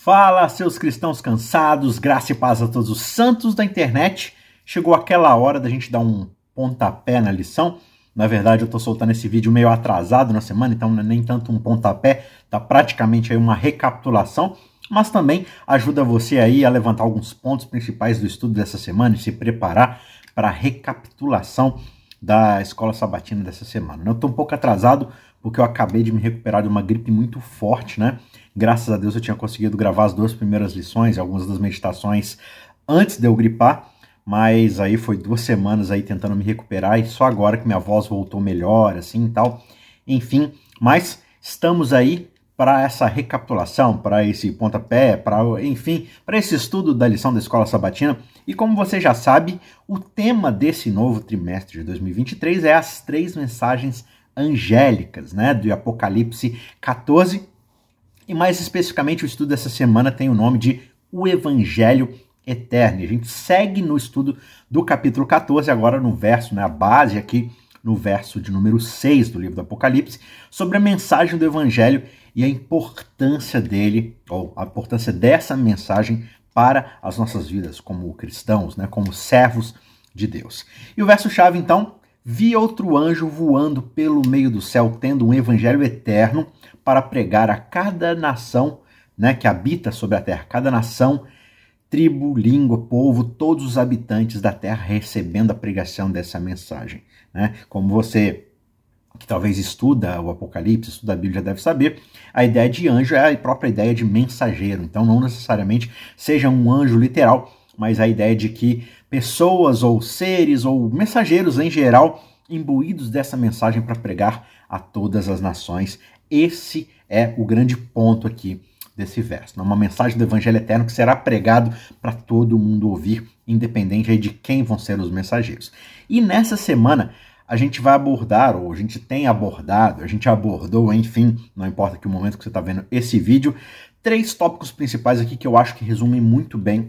Fala, seus cristãos cansados, graça e paz a todos os santos da internet. Chegou aquela hora da gente dar um pontapé na lição. Na verdade, eu estou soltando esse vídeo meio atrasado na semana, então não é nem tanto um pontapé, tá praticamente aí uma recapitulação, mas também ajuda você aí a levantar alguns pontos principais do estudo dessa semana e se preparar para a recapitulação da escola sabatina dessa semana. Eu estou um pouco atrasado porque eu acabei de me recuperar de uma gripe muito forte, né? Graças a Deus eu tinha conseguido gravar as duas primeiras lições, algumas das meditações antes de eu gripar, mas aí foi duas semanas aí tentando me recuperar e só agora que minha voz voltou melhor, assim e tal. Enfim, mas estamos aí para essa recapitulação, para esse pontapé, para enfim, para esse estudo da lição da escola sabatina. E como você já sabe, o tema desse novo trimestre de 2023 é as três mensagens angélicas, né, do Apocalipse 14 e mais especificamente, o estudo dessa semana tem o nome de O Evangelho Eterno. A gente segue no estudo do capítulo 14, agora no verso, né, a base aqui no verso de número 6 do livro do Apocalipse, sobre a mensagem do Evangelho e a importância dele, ou a importância dessa mensagem para as nossas vidas como cristãos, né, como servos de Deus. E o verso-chave, então, Vi outro anjo voando pelo meio do céu, tendo um evangelho eterno para pregar a cada nação né, que habita sobre a terra, cada nação, tribo, língua, povo, todos os habitantes da terra recebendo a pregação dessa mensagem. Né? Como você que talvez estuda o Apocalipse, estuda a Bíblia, deve saber, a ideia de anjo é a própria ideia de mensageiro. Então, não necessariamente seja um anjo literal, mas a ideia de que pessoas ou seres ou mensageiros em geral imbuídos dessa mensagem para pregar a todas as nações. Esse é o grande ponto aqui desse verso. Uma mensagem do Evangelho Eterno que será pregado para todo mundo ouvir, independente de quem vão ser os mensageiros. E nessa semana a gente vai abordar, ou a gente tem abordado, a gente abordou, enfim, não importa que o momento que você está vendo esse vídeo, três tópicos principais aqui que eu acho que resumem muito bem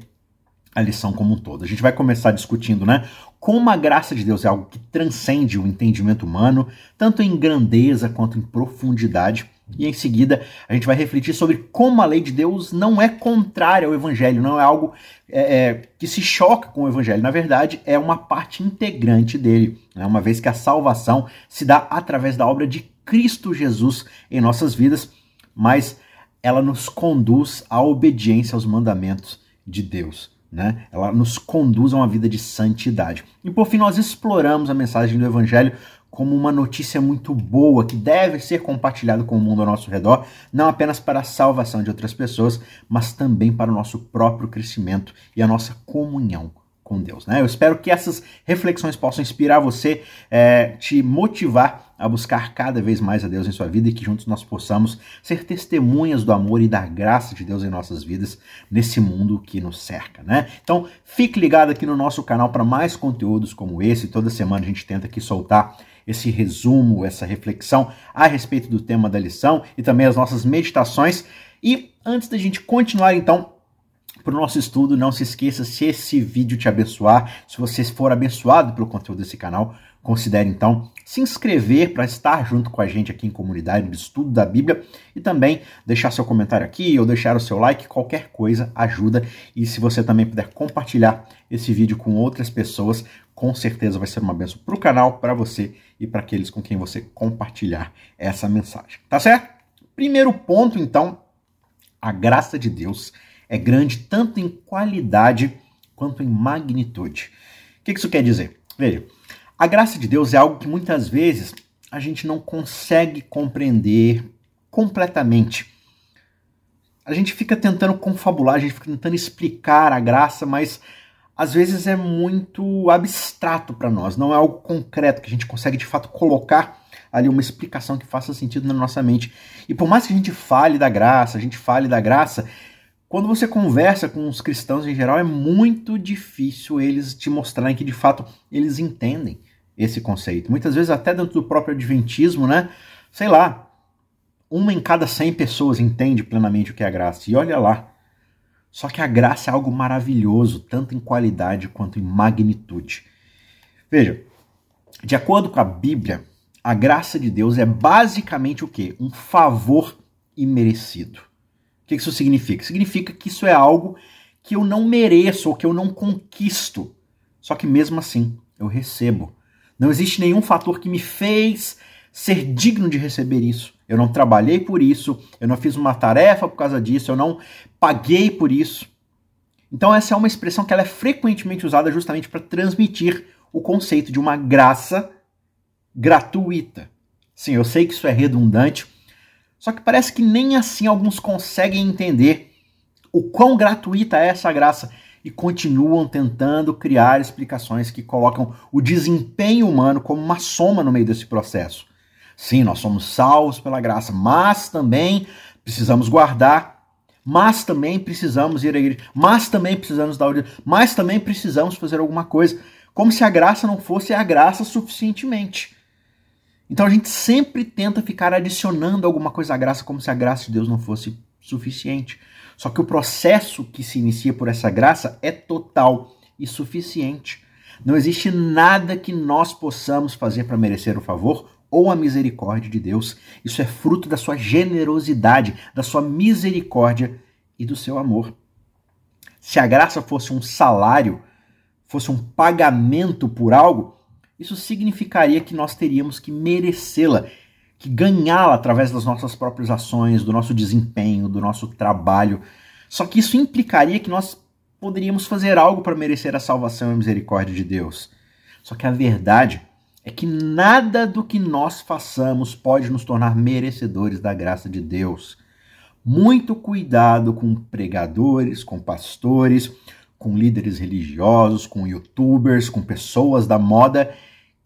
a lição como um todo. A gente vai começar discutindo, né, como a graça de Deus é algo que transcende o entendimento humano, tanto em grandeza quanto em profundidade. E em seguida, a gente vai refletir sobre como a lei de Deus não é contrária ao Evangelho, não é algo é, é, que se choca com o Evangelho. Na verdade, é uma parte integrante dele, né? uma vez que a salvação se dá através da obra de Cristo Jesus em nossas vidas, mas ela nos conduz à obediência aos mandamentos de Deus né? Ela nos conduz a uma vida de santidade. E por fim, nós exploramos a mensagem do Evangelho como uma notícia muito boa que deve ser compartilhada com o mundo ao nosso redor, não apenas para a salvação de outras pessoas, mas também para o nosso próprio crescimento e a nossa comunhão com Deus. Né? Eu espero que essas reflexões possam inspirar você, é, te motivar a buscar cada vez mais a Deus em sua vida e que juntos nós possamos ser testemunhas do amor e da graça de Deus em nossas vidas nesse mundo que nos cerca, né? Então, fique ligado aqui no nosso canal para mais conteúdos como esse. Toda semana a gente tenta aqui soltar esse resumo, essa reflexão a respeito do tema da lição e também as nossas meditações. E antes da gente continuar então para o nosso estudo, não se esqueça se esse vídeo te abençoar, se você for abençoado pelo conteúdo desse canal, Considere então se inscrever para estar junto com a gente aqui em comunidade de estudo da Bíblia e também deixar seu comentário aqui ou deixar o seu like, qualquer coisa ajuda. E se você também puder compartilhar esse vídeo com outras pessoas, com certeza vai ser uma benção para o canal, para você e para aqueles com quem você compartilhar essa mensagem. Tá certo? Primeiro ponto, então, a graça de Deus é grande tanto em qualidade quanto em magnitude. O que isso quer dizer? Veja. A graça de Deus é algo que muitas vezes a gente não consegue compreender completamente. A gente fica tentando confabular, a gente fica tentando explicar a graça, mas às vezes é muito abstrato para nós, não é algo concreto que a gente consegue de fato colocar ali uma explicação que faça sentido na nossa mente. E por mais que a gente fale da graça, a gente fale da graça, quando você conversa com os cristãos em geral, é muito difícil eles te mostrarem que de fato eles entendem esse conceito. Muitas vezes, até dentro do próprio Adventismo, né? Sei lá, uma em cada 100 pessoas entende plenamente o que é a graça. E olha lá. Só que a graça é algo maravilhoso, tanto em qualidade quanto em magnitude. Veja, de acordo com a Bíblia, a graça de Deus é basicamente o quê? Um favor imerecido. Que isso significa? Significa que isso é algo que eu não mereço ou que eu não conquisto. Só que mesmo assim, eu recebo. Não existe nenhum fator que me fez ser digno de receber isso. Eu não trabalhei por isso, eu não fiz uma tarefa por causa disso, eu não paguei por isso. Então essa é uma expressão que ela é frequentemente usada justamente para transmitir o conceito de uma graça gratuita. Sim, eu sei que isso é redundante, só que parece que nem assim alguns conseguem entender o quão gratuita é essa graça e continuam tentando criar explicações que colocam o desempenho humano como uma soma no meio desse processo. Sim, nós somos salvos pela graça, mas também precisamos guardar, mas também precisamos ir à igreja, mas também precisamos dar o mas também precisamos fazer alguma coisa, como se a graça não fosse a graça suficientemente. Então a gente sempre tenta ficar adicionando alguma coisa à graça como se a graça de Deus não fosse suficiente. Só que o processo que se inicia por essa graça é total e suficiente. Não existe nada que nós possamos fazer para merecer o favor ou a misericórdia de Deus. Isso é fruto da sua generosidade, da sua misericórdia e do seu amor. Se a graça fosse um salário, fosse um pagamento por algo, isso significaria que nós teríamos que merecê-la, que ganhá-la através das nossas próprias ações, do nosso desempenho, do nosso trabalho. Só que isso implicaria que nós poderíamos fazer algo para merecer a salvação e a misericórdia de Deus. Só que a verdade é que nada do que nós façamos pode nos tornar merecedores da graça de Deus. Muito cuidado com pregadores, com pastores, com líderes religiosos, com youtubers, com pessoas da moda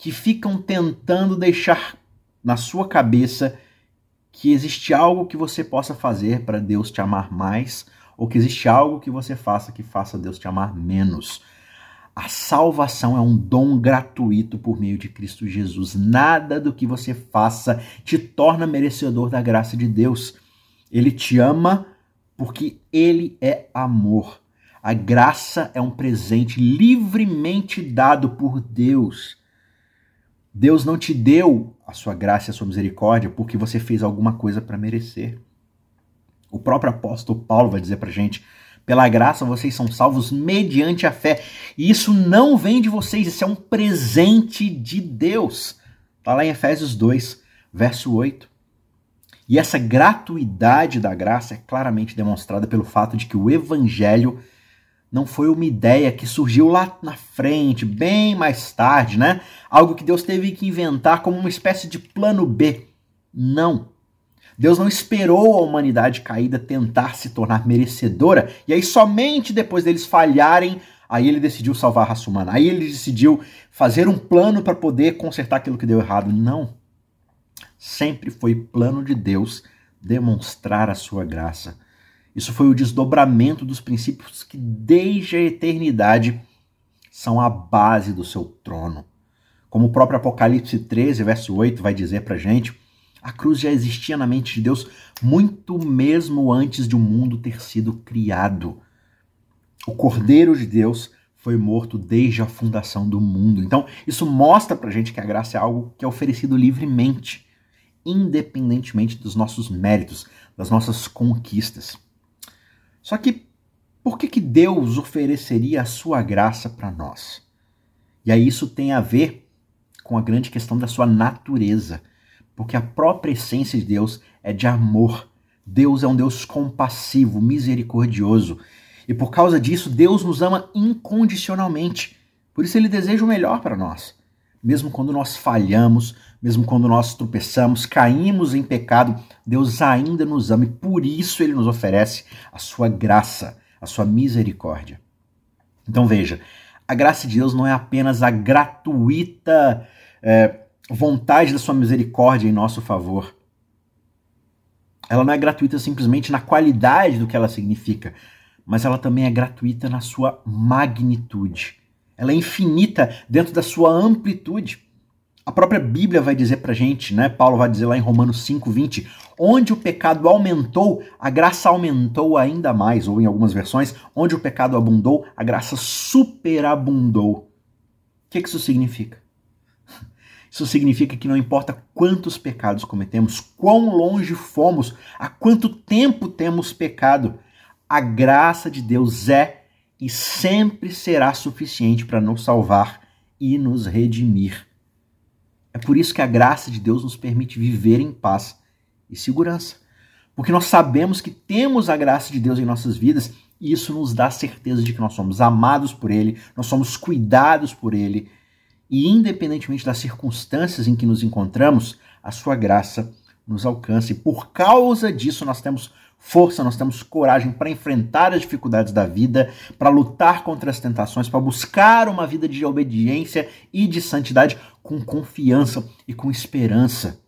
que ficam tentando deixar na sua cabeça que existe algo que você possa fazer para Deus te amar mais, ou que existe algo que você faça que faça Deus te amar menos. A salvação é um dom gratuito por meio de Cristo Jesus. Nada do que você faça te torna merecedor da graça de Deus. Ele te ama porque ele é amor. A graça é um presente livremente dado por Deus. Deus não te deu a sua graça e a sua misericórdia porque você fez alguma coisa para merecer. O próprio apóstolo Paulo vai dizer para gente: pela graça vocês são salvos mediante a fé. E isso não vem de vocês, isso é um presente de Deus. Está lá em Efésios 2, verso 8. E essa gratuidade da graça é claramente demonstrada pelo fato de que o evangelho não foi uma ideia que surgiu lá na frente, bem mais tarde, né? Algo que Deus teve que inventar como uma espécie de plano B. Não. Deus não esperou a humanidade caída tentar se tornar merecedora, e aí somente depois deles falharem, aí ele decidiu salvar a raça humana. Aí ele decidiu fazer um plano para poder consertar aquilo que deu errado. Não. Sempre foi plano de Deus demonstrar a sua graça isso foi o desdobramento dos princípios que, desde a eternidade, são a base do seu trono. Como o próprio Apocalipse 13, verso 8, vai dizer para gente, a cruz já existia na mente de Deus muito mesmo antes de o mundo ter sido criado. O Cordeiro de Deus foi morto desde a fundação do mundo. Então, isso mostra para gente que a graça é algo que é oferecido livremente, independentemente dos nossos méritos, das nossas conquistas. Só que por que, que Deus ofereceria a sua graça para nós? E aí isso tem a ver com a grande questão da sua natureza, porque a própria essência de Deus é de amor. Deus é um Deus compassivo, misericordioso. E por causa disso, Deus nos ama incondicionalmente. Por isso ele deseja o melhor para nós. Mesmo quando nós falhamos, mesmo quando nós tropeçamos, caímos em pecado, Deus ainda nos ama e por isso ele nos oferece a sua graça, a sua misericórdia. Então veja, a graça de Deus não é apenas a gratuita é, vontade da sua misericórdia em nosso favor. Ela não é gratuita simplesmente na qualidade do que ela significa, mas ela também é gratuita na sua magnitude. Ela é infinita dentro da sua amplitude. A própria Bíblia vai dizer pra gente, né? Paulo vai dizer lá em Romanos 5:20, onde o pecado aumentou, a graça aumentou ainda mais, ou em algumas versões, onde o pecado abundou, a graça superabundou. O que isso significa? Isso significa que não importa quantos pecados cometemos, quão longe fomos, há quanto tempo temos pecado, a graça de Deus é e sempre será suficiente para nos salvar e nos redimir. É por isso que a graça de Deus nos permite viver em paz e segurança. Porque nós sabemos que temos a graça de Deus em nossas vidas e isso nos dá certeza de que nós somos amados por Ele, nós somos cuidados por Ele e, independentemente das circunstâncias em que nos encontramos, a Sua graça nos alcança. E por causa disso, nós temos força, nós temos coragem para enfrentar as dificuldades da vida, para lutar contra as tentações, para buscar uma vida de obediência e de santidade com confiança e com esperança.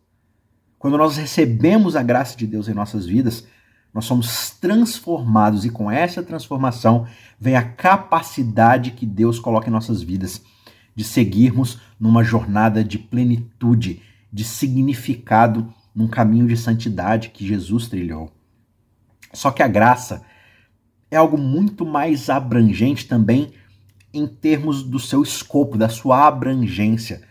Quando nós recebemos a graça de Deus em nossas vidas, nós somos transformados e com essa transformação vem a capacidade que Deus coloca em nossas vidas de seguirmos numa jornada de plenitude, de significado, num caminho de santidade que Jesus trilhou. Só que a graça é algo muito mais abrangente também em termos do seu escopo, da sua abrangência.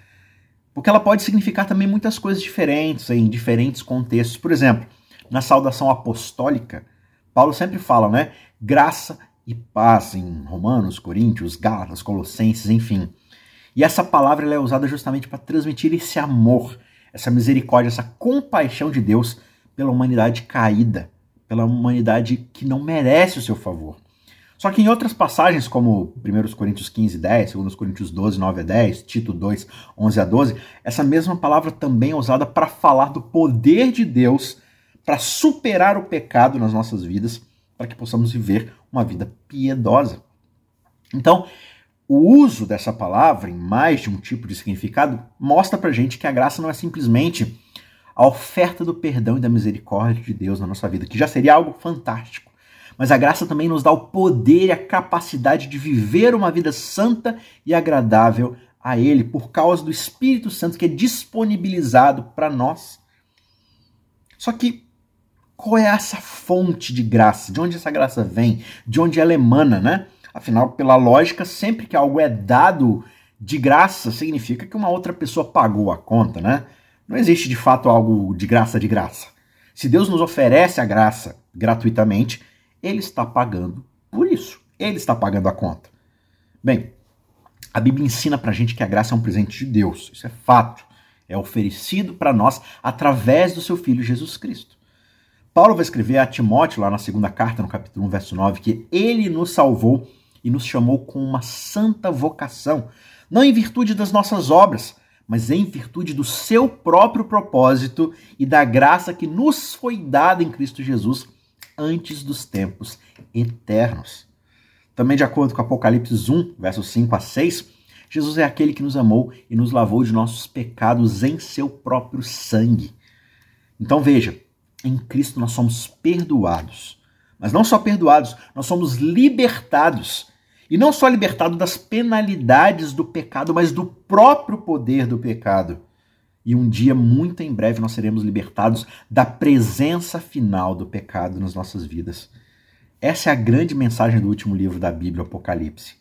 Porque ela pode significar também muitas coisas diferentes em diferentes contextos. Por exemplo, na saudação apostólica, Paulo sempre fala, né? Graça e paz em Romanos, Coríntios, Gálatas, Colossenses, enfim. E essa palavra é usada justamente para transmitir esse amor, essa misericórdia, essa compaixão de Deus pela humanidade caída, pela humanidade que não merece o seu favor. Só que em outras passagens, como 1 Coríntios 15, 10, 2 Coríntios 12, 9 a 10, Tito 2, 11 a 12, essa mesma palavra também é usada para falar do poder de Deus para superar o pecado nas nossas vidas, para que possamos viver uma vida piedosa. Então, o uso dessa palavra em mais de um tipo de significado mostra para gente que a graça não é simplesmente a oferta do perdão e da misericórdia de Deus na nossa vida, que já seria algo fantástico. Mas a graça também nos dá o poder e a capacidade de viver uma vida santa e agradável a Ele, por causa do Espírito Santo que é disponibilizado para nós. Só que qual é essa fonte de graça? De onde essa graça vem? De onde ela emana, né? Afinal, pela lógica, sempre que algo é dado de graça, significa que uma outra pessoa pagou a conta, né? Não existe de fato algo de graça de graça. Se Deus nos oferece a graça gratuitamente, Ele está pagando por isso. Ele está pagando a conta. Bem, a Bíblia ensina pra gente que a graça é um presente de Deus. Isso é fato. É oferecido para nós através do seu Filho Jesus Cristo. Paulo vai escrever a Timóteo, lá na segunda carta, no capítulo 1, verso 9, que ele nos salvou e nos chamou com uma santa vocação, não em virtude das nossas obras, mas em virtude do seu próprio propósito e da graça que nos foi dada em Cristo Jesus antes dos tempos eternos. Também, de acordo com Apocalipse 1, versos 5 a 6, Jesus é aquele que nos amou e nos lavou de nossos pecados em seu próprio sangue. Então veja, em Cristo nós somos perdoados. Mas não só perdoados, nós somos libertados e não só libertado das penalidades do pecado, mas do próprio poder do pecado. E um dia, muito em breve, nós seremos libertados da presença final do pecado nas nossas vidas. Essa é a grande mensagem do último livro da Bíblia, Apocalipse.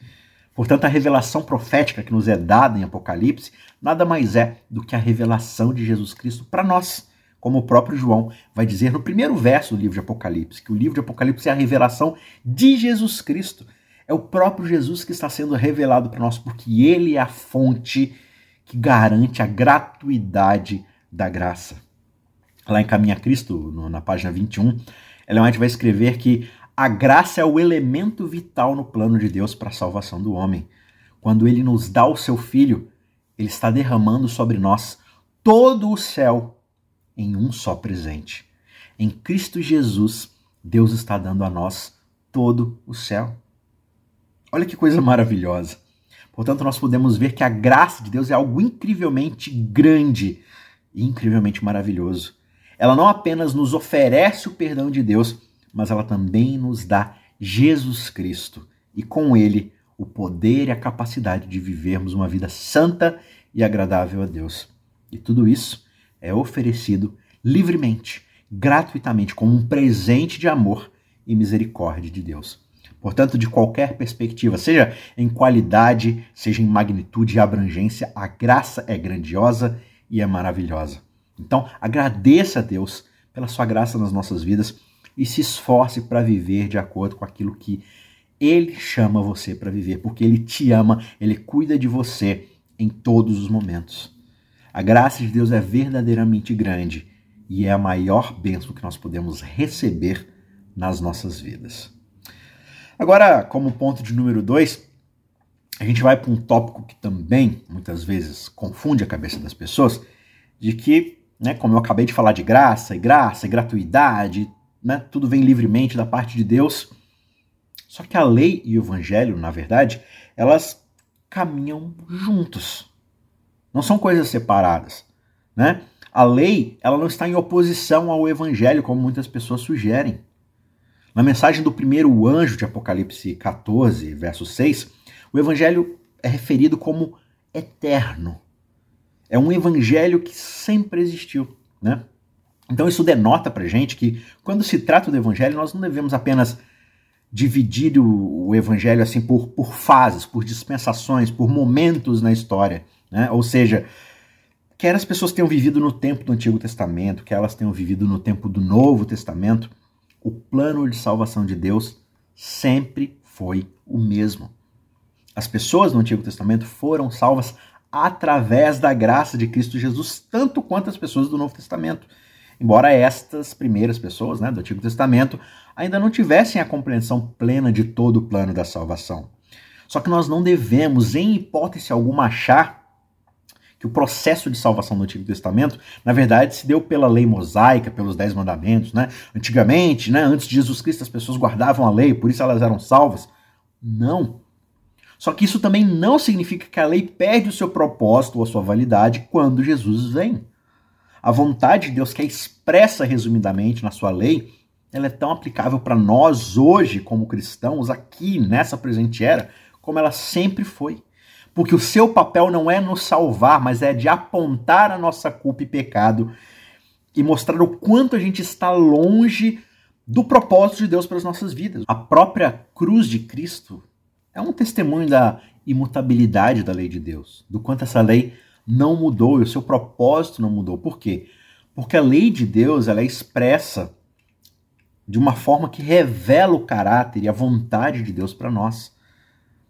Portanto, a revelação profética que nos é dada em Apocalipse nada mais é do que a revelação de Jesus Cristo para nós. Como o próprio João vai dizer no primeiro verso do livro de Apocalipse, que o livro de Apocalipse é a revelação de Jesus Cristo é o próprio Jesus que está sendo revelado para nós, porque ele é a fonte que garante a gratuidade da graça. Lá em Caminha Cristo, na página 21, Ellen White vai escrever que a graça é o elemento vital no plano de Deus para a salvação do homem. Quando ele nos dá o seu filho, ele está derramando sobre nós todo o céu em um só presente. Em Cristo Jesus, Deus está dando a nós todo o céu. Olha que coisa maravilhosa. Portanto, nós podemos ver que a graça de Deus é algo incrivelmente grande e incrivelmente maravilhoso. Ela não apenas nos oferece o perdão de Deus, mas ela também nos dá Jesus Cristo e com ele o poder e a capacidade de vivermos uma vida santa e agradável a Deus. E tudo isso é oferecido livremente, gratuitamente, como um presente de amor e misericórdia de Deus. Portanto, de qualquer perspectiva, seja em qualidade, seja em magnitude e abrangência, a graça é grandiosa e é maravilhosa. Então, agradeça a Deus pela sua graça nas nossas vidas e se esforce para viver de acordo com aquilo que Ele chama você para viver, porque Ele te ama, Ele cuida de você em todos os momentos. A graça de Deus é verdadeiramente grande e é a maior bênção que nós podemos receber nas nossas vidas. Agora, como ponto de número dois, a gente vai para um tópico que também muitas vezes confunde a cabeça das pessoas, de que, né, como eu acabei de falar de graça e graça e gratuidade, né, tudo vem livremente da parte de Deus. Só que a lei e o evangelho, na verdade, elas caminham juntos. Não são coisas separadas, né? A lei, ela não está em oposição ao evangelho, como muitas pessoas sugerem. Na mensagem do primeiro anjo de Apocalipse 14, verso 6, o evangelho é referido como eterno. É um evangelho que sempre existiu, né? Então isso denota pra gente que quando se trata do evangelho, nós não devemos apenas dividir o, o evangelho assim por, por fases, por dispensações, por momentos na história, né? Ou seja, quer as pessoas tenham vivido no tempo do Antigo Testamento, quer elas tenham vivido no tempo do Novo Testamento, o plano de salvação de Deus sempre foi o mesmo. As pessoas no Antigo Testamento foram salvas através da graça de Cristo Jesus, tanto quanto as pessoas do Novo Testamento. Embora estas primeiras pessoas né, do Antigo Testamento ainda não tivessem a compreensão plena de todo o plano da salvação. Só que nós não devemos, em hipótese alguma, achar que o processo de salvação do Antigo Testamento, na verdade, se deu pela lei mosaica, pelos Dez Mandamentos, né? Antigamente, né, antes de Jesus Cristo, as pessoas guardavam a lei, por isso elas eram salvas. Não. Só que isso também não significa que a lei perde o seu propósito ou a sua validade quando Jesus vem. A vontade de Deus, que é expressa resumidamente na sua lei, ela é tão aplicável para nós hoje, como cristãos, aqui nessa presente era, como ela sempre foi porque o seu papel não é nos salvar, mas é de apontar a nossa culpa e pecado e mostrar o quanto a gente está longe do propósito de Deus para as nossas vidas. A própria cruz de Cristo é um testemunho da imutabilidade da lei de Deus, do quanto essa lei não mudou e o seu propósito não mudou. Por quê? Porque a lei de Deus ela é expressa de uma forma que revela o caráter e a vontade de Deus para nós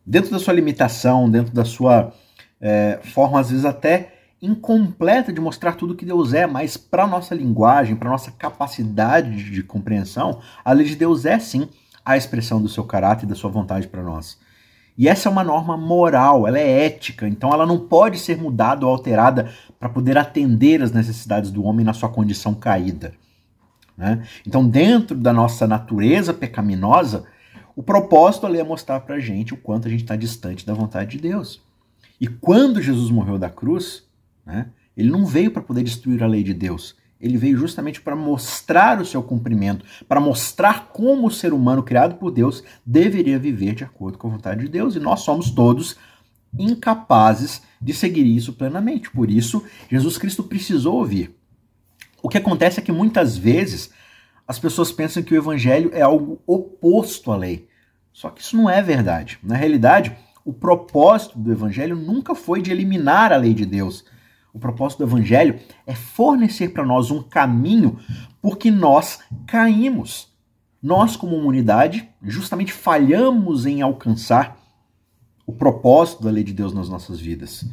dentro da sua limitação, dentro da sua é, forma, às vezes até incompleta de mostrar tudo que Deus é, mas para nossa linguagem, para nossa capacidade de, compreensão, a lei de Deus é sim a expressão do seu caráter e da sua vontade para nós. E essa é uma norma moral, ela é ética, então ela não pode ser mudada ou alterada para poder atender às necessidades do homem na sua condição caída. Né? Então, dentro da nossa natureza pecaminosa, o propósito ali é mostrar para a gente o quanto a gente está distante da vontade de Deus. E quando Jesus morreu da cruz, né, ele não veio para poder destruir a lei de Deus. Ele veio justamente para mostrar o seu cumprimento, para mostrar como o ser humano criado por Deus deveria viver de acordo com a vontade de Deus. E nós somos todos incapazes de seguir isso plenamente. Por isso, Jesus Cristo precisou ouvir. O que acontece é que muitas vezes as pessoas pensam que o evangelho é algo oposto à lei. Só que isso não é verdade. Na realidade, o propósito do evangelho nunca foi de eliminar a lei de Deus. O propósito do evangelho é fornecer para nós um caminho porque nós caímos. Nós, como humanidade, justamente falhamos em alcançar o propósito da lei de Deus nas nossas vidas.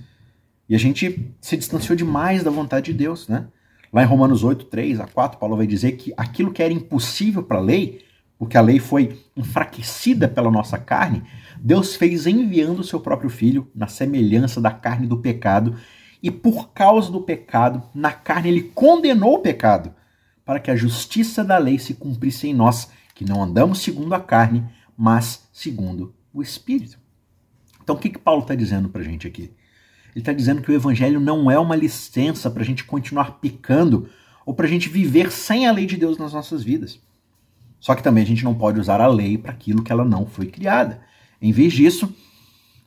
E a gente se distanciou demais da vontade de Deus, né? Lá em Romanos 8, 3 a 4, Paulo vai dizer que aquilo que era impossível para a lei, porque a lei foi enfraquecida pela nossa carne, Deus fez enviando o seu próprio filho na semelhança da carne do pecado, e por causa do pecado, na carne ele condenou o pecado, para que a justiça da lei se cumprisse em nós, que não andamos segundo a carne, mas segundo o Espírito. Então o que, que Paulo está dizendo para a gente aqui? Ele está dizendo que o evangelho não é uma licença para a gente continuar picando ou para a gente viver sem a lei de Deus nas nossas vidas. Só que também a gente não pode usar a lei para aquilo que ela não foi criada. Em vez disso,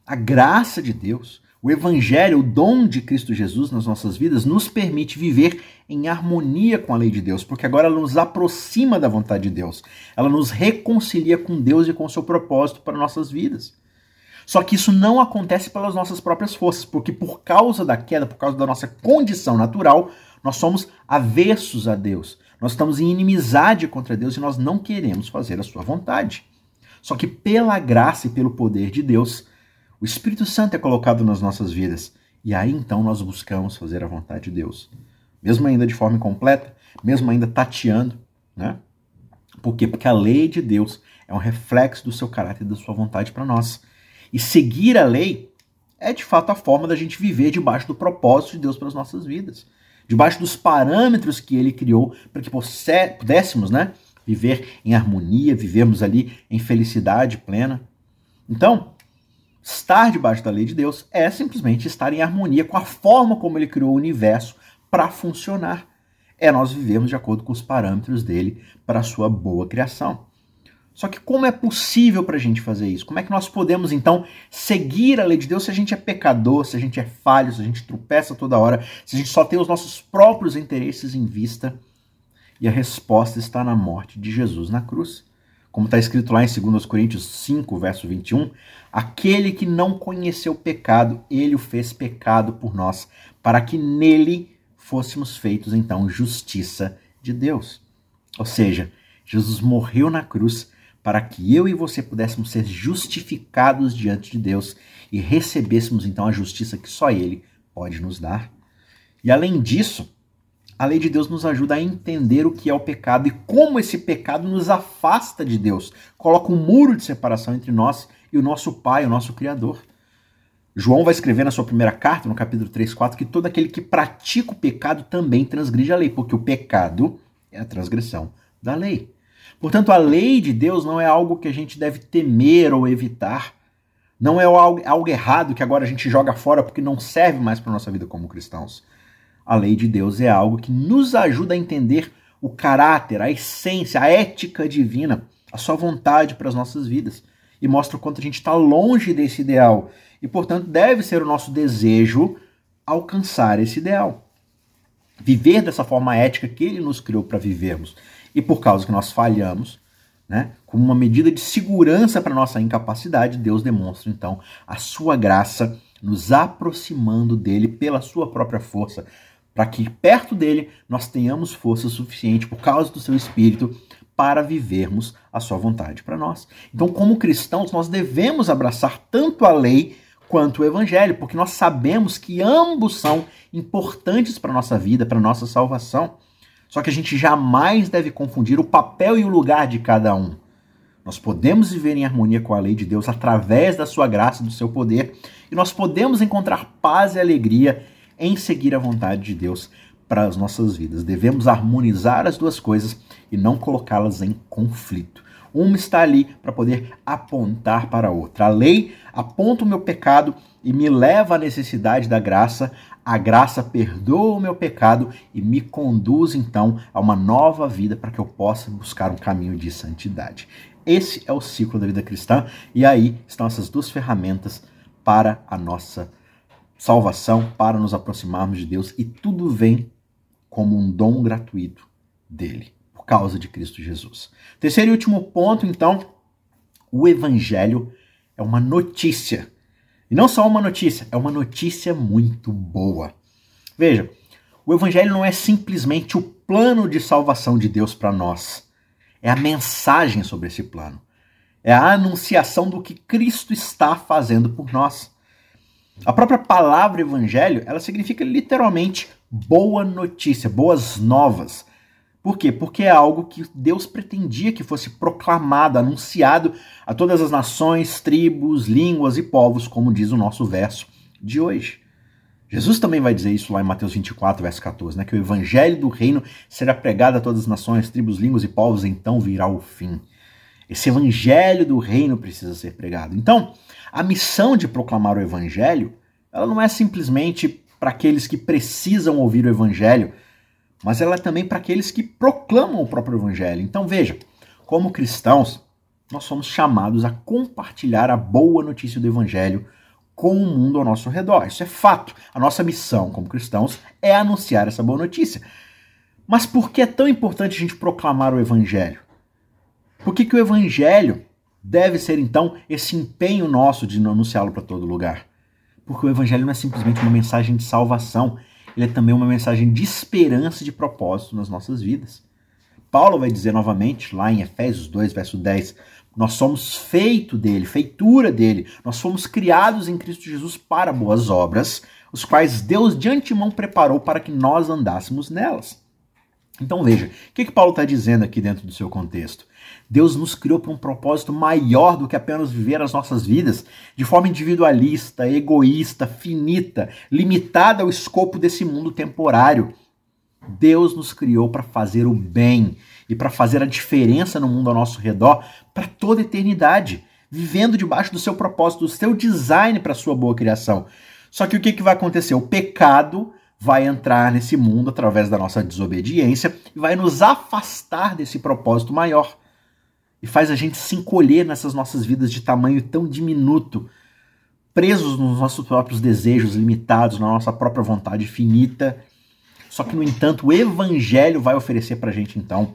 a graça de Deus, O Evangelho, o dom de Cristo Jesus nas nossas vidas, nos permite viver em harmonia com a lei de Deus, porque agora ela nos aproxima da vontade de Deus. Ela nos reconcilia com Deus e com o seu propósito para nossas vidas. Só que isso não acontece pelas nossas próprias forças, porque por causa da queda, por causa da nossa condição natural, nós somos avessos a Deus. Nós estamos em inimizade contra Deus e nós não queremos fazer a sua vontade. Só que pela graça e pelo poder de Deus, o Espírito Santo é colocado nas nossas vidas. E aí então nós buscamos fazer a vontade de Deus. Mesmo ainda de forma incompleta, mesmo ainda tateando, né? Por quê? Porque a lei de Deus é um reflexo do seu caráter e da sua vontade para nós. E seguir a lei é de fato a forma da gente viver debaixo do propósito de Deus para as nossas vidas, debaixo dos parâmetros que ele criou para que pudéssemos, né, viver em harmonia, vivermos ali em felicidade plena. Então, estar debaixo da lei de Deus é simplesmente estar em harmonia com a forma como ele criou o universo para funcionar. É nós vivemos de acordo com os parâmetros dele para a sua boa criação. Só que como é possível para a gente fazer isso? Como é que nós podemos então seguir a lei de Deus se a gente é pecador, se a gente é falho, se a gente tropeça toda hora, se a gente só tem os nossos próprios interesses em vista? E a resposta está na morte de Jesus na cruz. Como está escrito lá em 2 Coríntios 5, verso 21, aquele que não conheceu pecado, ele o fez pecado por nós, para que nele fôssemos feitos então justiça de Deus. Ou seja, Jesus morreu na cruz para que eu e você pudéssemos ser justificados diante de Deus e recebêssemos então a justiça que só Ele pode nos dar. E além disso, a lei de Deus nos ajuda a entender o que é o pecado e como esse pecado nos afasta de Deus, coloca um muro de separação entre nós e o nosso Pai, o nosso Criador. João vai escrever na sua primeira carta, no capítulo 3, 4, que todo aquele que pratica o pecado também transgride a lei, porque o pecado é a transgressão da lei. Portanto, a lei de Deus não é algo que a gente deve temer ou evitar. Não é algo, algo errado que agora a gente joga fora porque não serve mais para nossa vida como cristãos. A lei de Deus é algo que nos ajuda a entender o caráter, a essência, a ética divina, a sua vontade para as nossas vidas. E mostra o quanto a gente está longe desse ideal. E, portanto, deve ser o nosso desejo alcançar esse ideal. Viver dessa forma ética que ele nos criou para vivermos. E por causa que nós falhamos, né, como uma medida de segurança para nossa incapacidade, Deus demonstra então a sua graça, nos aproximando dele pela sua própria força, para que perto dele nós tenhamos força suficiente por causa do seu espírito para vivermos a sua vontade para nós. Então, como cristãos, nós devemos abraçar tanto a lei quanto o evangelho, porque nós sabemos que ambos são importantes para nossa vida, para nossa salvação. Só que a gente jamais deve confundir o papel e o lugar de cada um. Nós podemos viver em harmonia com a lei de Deus através da sua graça e do seu poder, e nós podemos encontrar paz e alegria em seguir a vontade de Deus para as nossas vidas. Devemos harmonizar as duas coisas e não colocá-las em conflito. Uma está ali para poder apontar para a outra. A lei aponta o meu pecado e me leva à necessidade da graça. A graça perdoa o meu pecado e me conduz então a uma nova vida para que eu possa buscar um caminho de santidade. Esse é o ciclo da vida cristã e aí estão essas duas ferramentas para a nossa salvação, para nos aproximarmos de Deus e tudo vem como um dom gratuito dele por causa de Cristo Jesus. Terceiro e último ponto, então, o evangelho é uma notícia. E não só uma notícia, é uma notícia muito boa. Veja, o evangelho não é simplesmente o plano de salvação de Deus para nós. É a mensagem sobre esse plano. É a anunciação do que Cristo está fazendo por nós. A própria palavra evangelho, ela significa literalmente boa notícia, boas novas. Por quê? Porque é algo que Deus pretendia que fosse proclamado, anunciado a todas as nações, tribos, línguas e povos, como diz o nosso verso de hoje. Jesus também vai dizer isso lá em Mateus 24, verso 14, né? Que o evangelho do reino será pregado a todas as nações, tribos, línguas e povos, então virá o fim. Esse evangelho do reino precisa ser pregado. Então, a missão de proclamar o evangelho, ela não é simplesmente para aqueles que precisam ouvir o evangelho, mas ela é também para aqueles que proclamam o próprio evangelho. Então veja, como cristãos, nós somos chamados a compartilhar a boa notícia do evangelho com o mundo ao nosso redor. Isso é fato. A nossa missão como cristãos é anunciar essa boa notícia. Mas por que é tão importante a gente proclamar o evangelho? Por que, que o evangelho deve ser então esse empenho nosso de anunciá-lo para todo lugar? Porque o evangelho não é simplesmente uma mensagem de salvação, ele é também uma mensagem de esperança e de propósito nas nossas vidas. Paulo vai dizer novamente, lá em Efésios 2, verso 10, nós somos feito dele, feitura dele. Nós fomos criados em Cristo Jesus para boas obras, os quais Deus de antemão preparou para que nós andássemos nelas. Então veja, o que, que Paulo está dizendo aqui dentro do seu contexto? Deus nos criou para um propósito maior do que apenas viver as nossas vidas de forma individualista, egoísta, finita, limitada ao escopo desse mundo temporário. Deus nos criou para fazer o bem e para fazer a diferença no mundo ao nosso redor para toda a eternidade, vivendo debaixo do seu propósito, do seu design para a sua boa criação. Só que o que, que vai acontecer? O pecado vai entrar nesse mundo através da nossa desobediência e vai nos afastar desse propósito maior. E faz a gente se encolher nessas nossas vidas de tamanho tão diminuto, presos nos nossos próprios desejos limitados, na nossa própria vontade finita. Só que, no entanto, o Evangelho vai oferecer para a gente, então,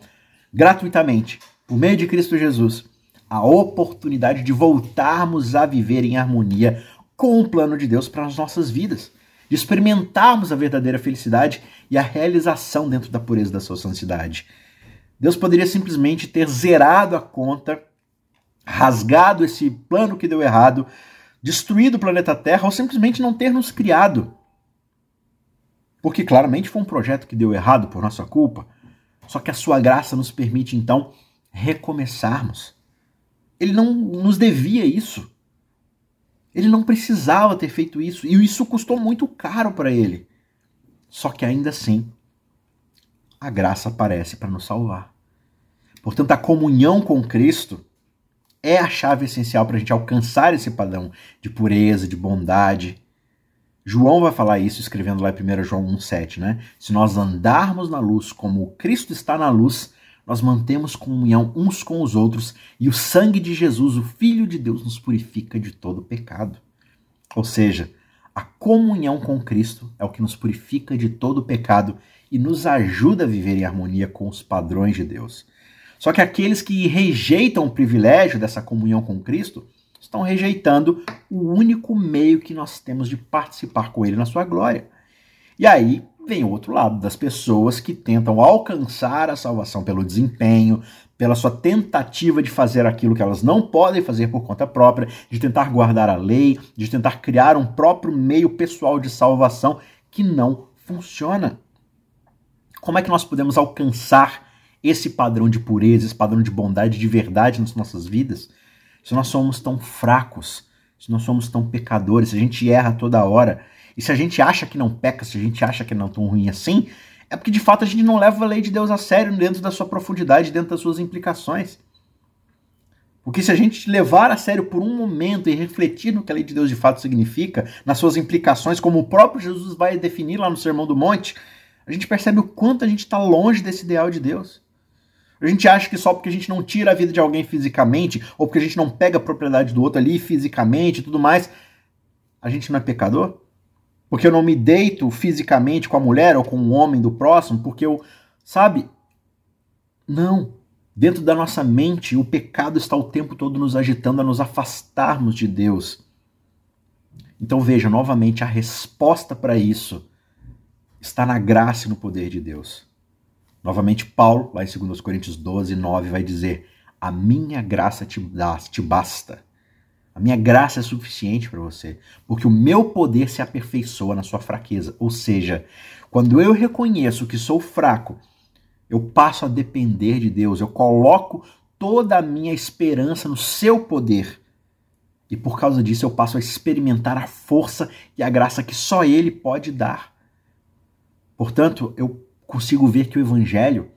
gratuitamente, por meio de Cristo Jesus, a oportunidade de voltarmos a viver em harmonia com o plano de Deus para as nossas vidas, de experimentarmos a verdadeira felicidade e a realização dentro da pureza da sua santidade. Deus poderia simplesmente ter zerado a conta, rasgado esse plano que deu errado, destruído o planeta Terra ou simplesmente não ter nos criado. Porque claramente foi um projeto que deu errado por nossa culpa. Só que a sua graça nos permite então recomeçarmos. Ele não nos devia isso. Ele não precisava ter feito isso. E isso custou muito caro para ele. Só que ainda assim, a graça aparece para nos salvar. Portanto, a comunhão com Cristo é a chave essencial para a gente alcançar esse padrão de pureza, de bondade, João vai falar isso escrevendo lá em 1 João 1,7, né? Se nós andarmos na luz como Cristo está na luz, nós mantemos comunhão uns com os outros e o sangue de Jesus, o Filho de Deus, nos purifica de todo pecado. Ou seja, a comunhão com Cristo é o que nos purifica de todo pecado e nos ajuda a viver em harmonia com os padrões de Deus. Só que aqueles que rejeitam o privilégio dessa comunhão com Cristo estão rejeitando o único meio que nós temos de participar com Ele na sua glória. E aí vem o outro lado das pessoas que tentam alcançar a salvação pelo desempenho, pela sua tentativa de fazer aquilo que elas não podem fazer por conta própria, de tentar guardar a lei, de tentar criar um próprio meio pessoal de salvação que não funciona. Como é que nós podemos alcançar esse padrão de pureza, esse padrão de bondade, de verdade nas nossas vidas? se nós somos tão fracos, se nós somos tão pecadores, se a gente erra toda hora, e se a gente acha que não peca, se a gente acha que não é tão ruim assim, é porque de fato a gente não leva a lei de Deus a sério dentro da sua profundidade, dentro das suas implicações. Porque se a gente levar a sério por um momento e refletir no que a lei de Deus de fato significa, nas suas implicações, como o próprio Jesus vai definir lá no Sermão do Monte, a gente percebe o quanto a gente está longe desse ideal de Deus. A gente acha que só porque a gente não tira a vida de alguém fisicamente, ou porque a gente não pega a propriedade do outro ali fisicamente e tudo mais, a gente não é pecador? Porque eu não me deito fisicamente com a mulher ou com o homem do próximo, porque eu. Sabe? Não. Dentro da nossa mente, o pecado está o tempo todo nos agitando a nos afastarmos de Deus. Então veja, novamente, a resposta para isso está na graça e no poder de Deus. Novamente, Paulo, lá em 2 Coríntios 12, 9, vai dizer: A minha graça te, dá, te basta. A minha graça é suficiente para você, porque o meu poder se aperfeiçoa na sua fraqueza. Ou seja, quando eu reconheço que sou fraco, eu passo a depender de Deus, eu coloco toda a minha esperança no seu poder. E por causa disso eu passo a experimentar a força e a graça que só Ele pode dar. Portanto, eu consigo ver que o Evangelho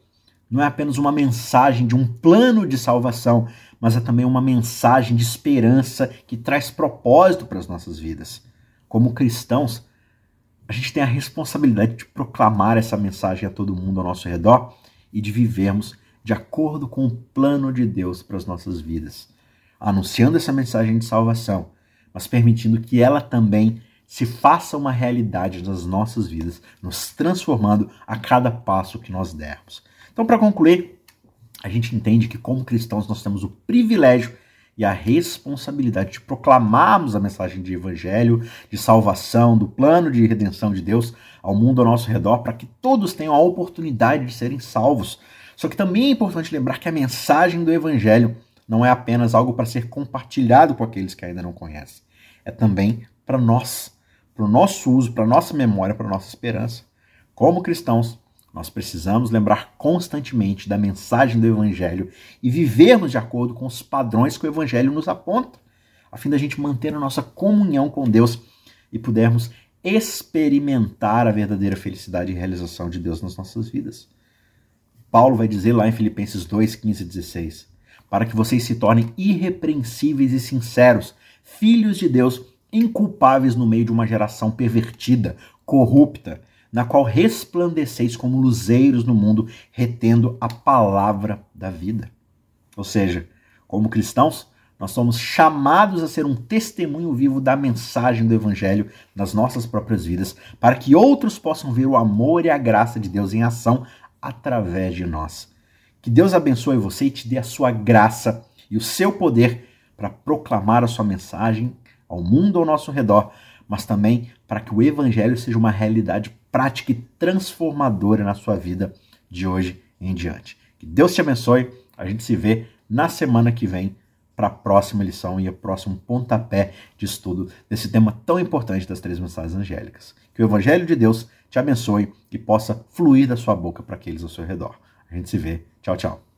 não é apenas uma mensagem de um plano de salvação, mas é também uma mensagem de esperança que traz propósito para as nossas vidas. Como cristãos, a gente tem a responsabilidade de proclamar essa mensagem a todo mundo ao nosso redor e de vivermos de acordo com o plano de Deus para as nossas vidas, anunciando essa mensagem de salvação, mas permitindo que ela também se faça uma realidade nas nossas vidas, nos transformando a cada passo que nós dermos. Então, para concluir, a gente entende que, como cristãos, nós temos o privilégio e a responsabilidade de proclamarmos a mensagem de evangelho, de salvação, do plano de redenção de Deus ao mundo ao nosso redor, para que todos tenham a oportunidade de serem salvos. Só que também é importante lembrar que a mensagem do evangelho não é apenas algo para ser compartilhado com aqueles que ainda não conhecem. É também para nós, para o nosso uso, para a nossa memória, para a nossa esperança. Como cristãos, nós precisamos lembrar constantemente da mensagem do Evangelho e vivermos de acordo com os padrões que o Evangelho nos aponta, a fim da gente manter a nossa comunhão com Deus e pudermos experimentar a verdadeira felicidade e realização de Deus nas nossas vidas. Paulo vai dizer lá em Filipenses 2, 15 e 16: para que vocês se tornem irrepreensíveis e sinceros, filhos de Deus, inculpáveis no meio de uma geração pervertida, corrupta na qual resplandeceis como luzeiros no mundo, retendo a palavra da vida. Ou seja, como cristãos, nós somos chamados a ser um testemunho vivo da mensagem do Evangelho nas nossas próprias vidas, para que outros possam ver o amor e a graça de Deus em ação através de nós. Que Deus abençoe você e te dê a sua graça e o seu poder para proclamar a sua mensagem ao mundo ao nosso redor, mas também para que o Evangelho seja uma realidade prática e transformadora na sua vida de hoje em diante. Que Deus te abençoe. A gente se vê na semana que vem para a próxima lição e o próximo pontapé de estudo desse tema tão importante das três mensagens angélicas. Que o Evangelho de Deus te abençoe e possa fluir da sua boca para aqueles ao seu redor. A gente se vê. Tchau, tchau.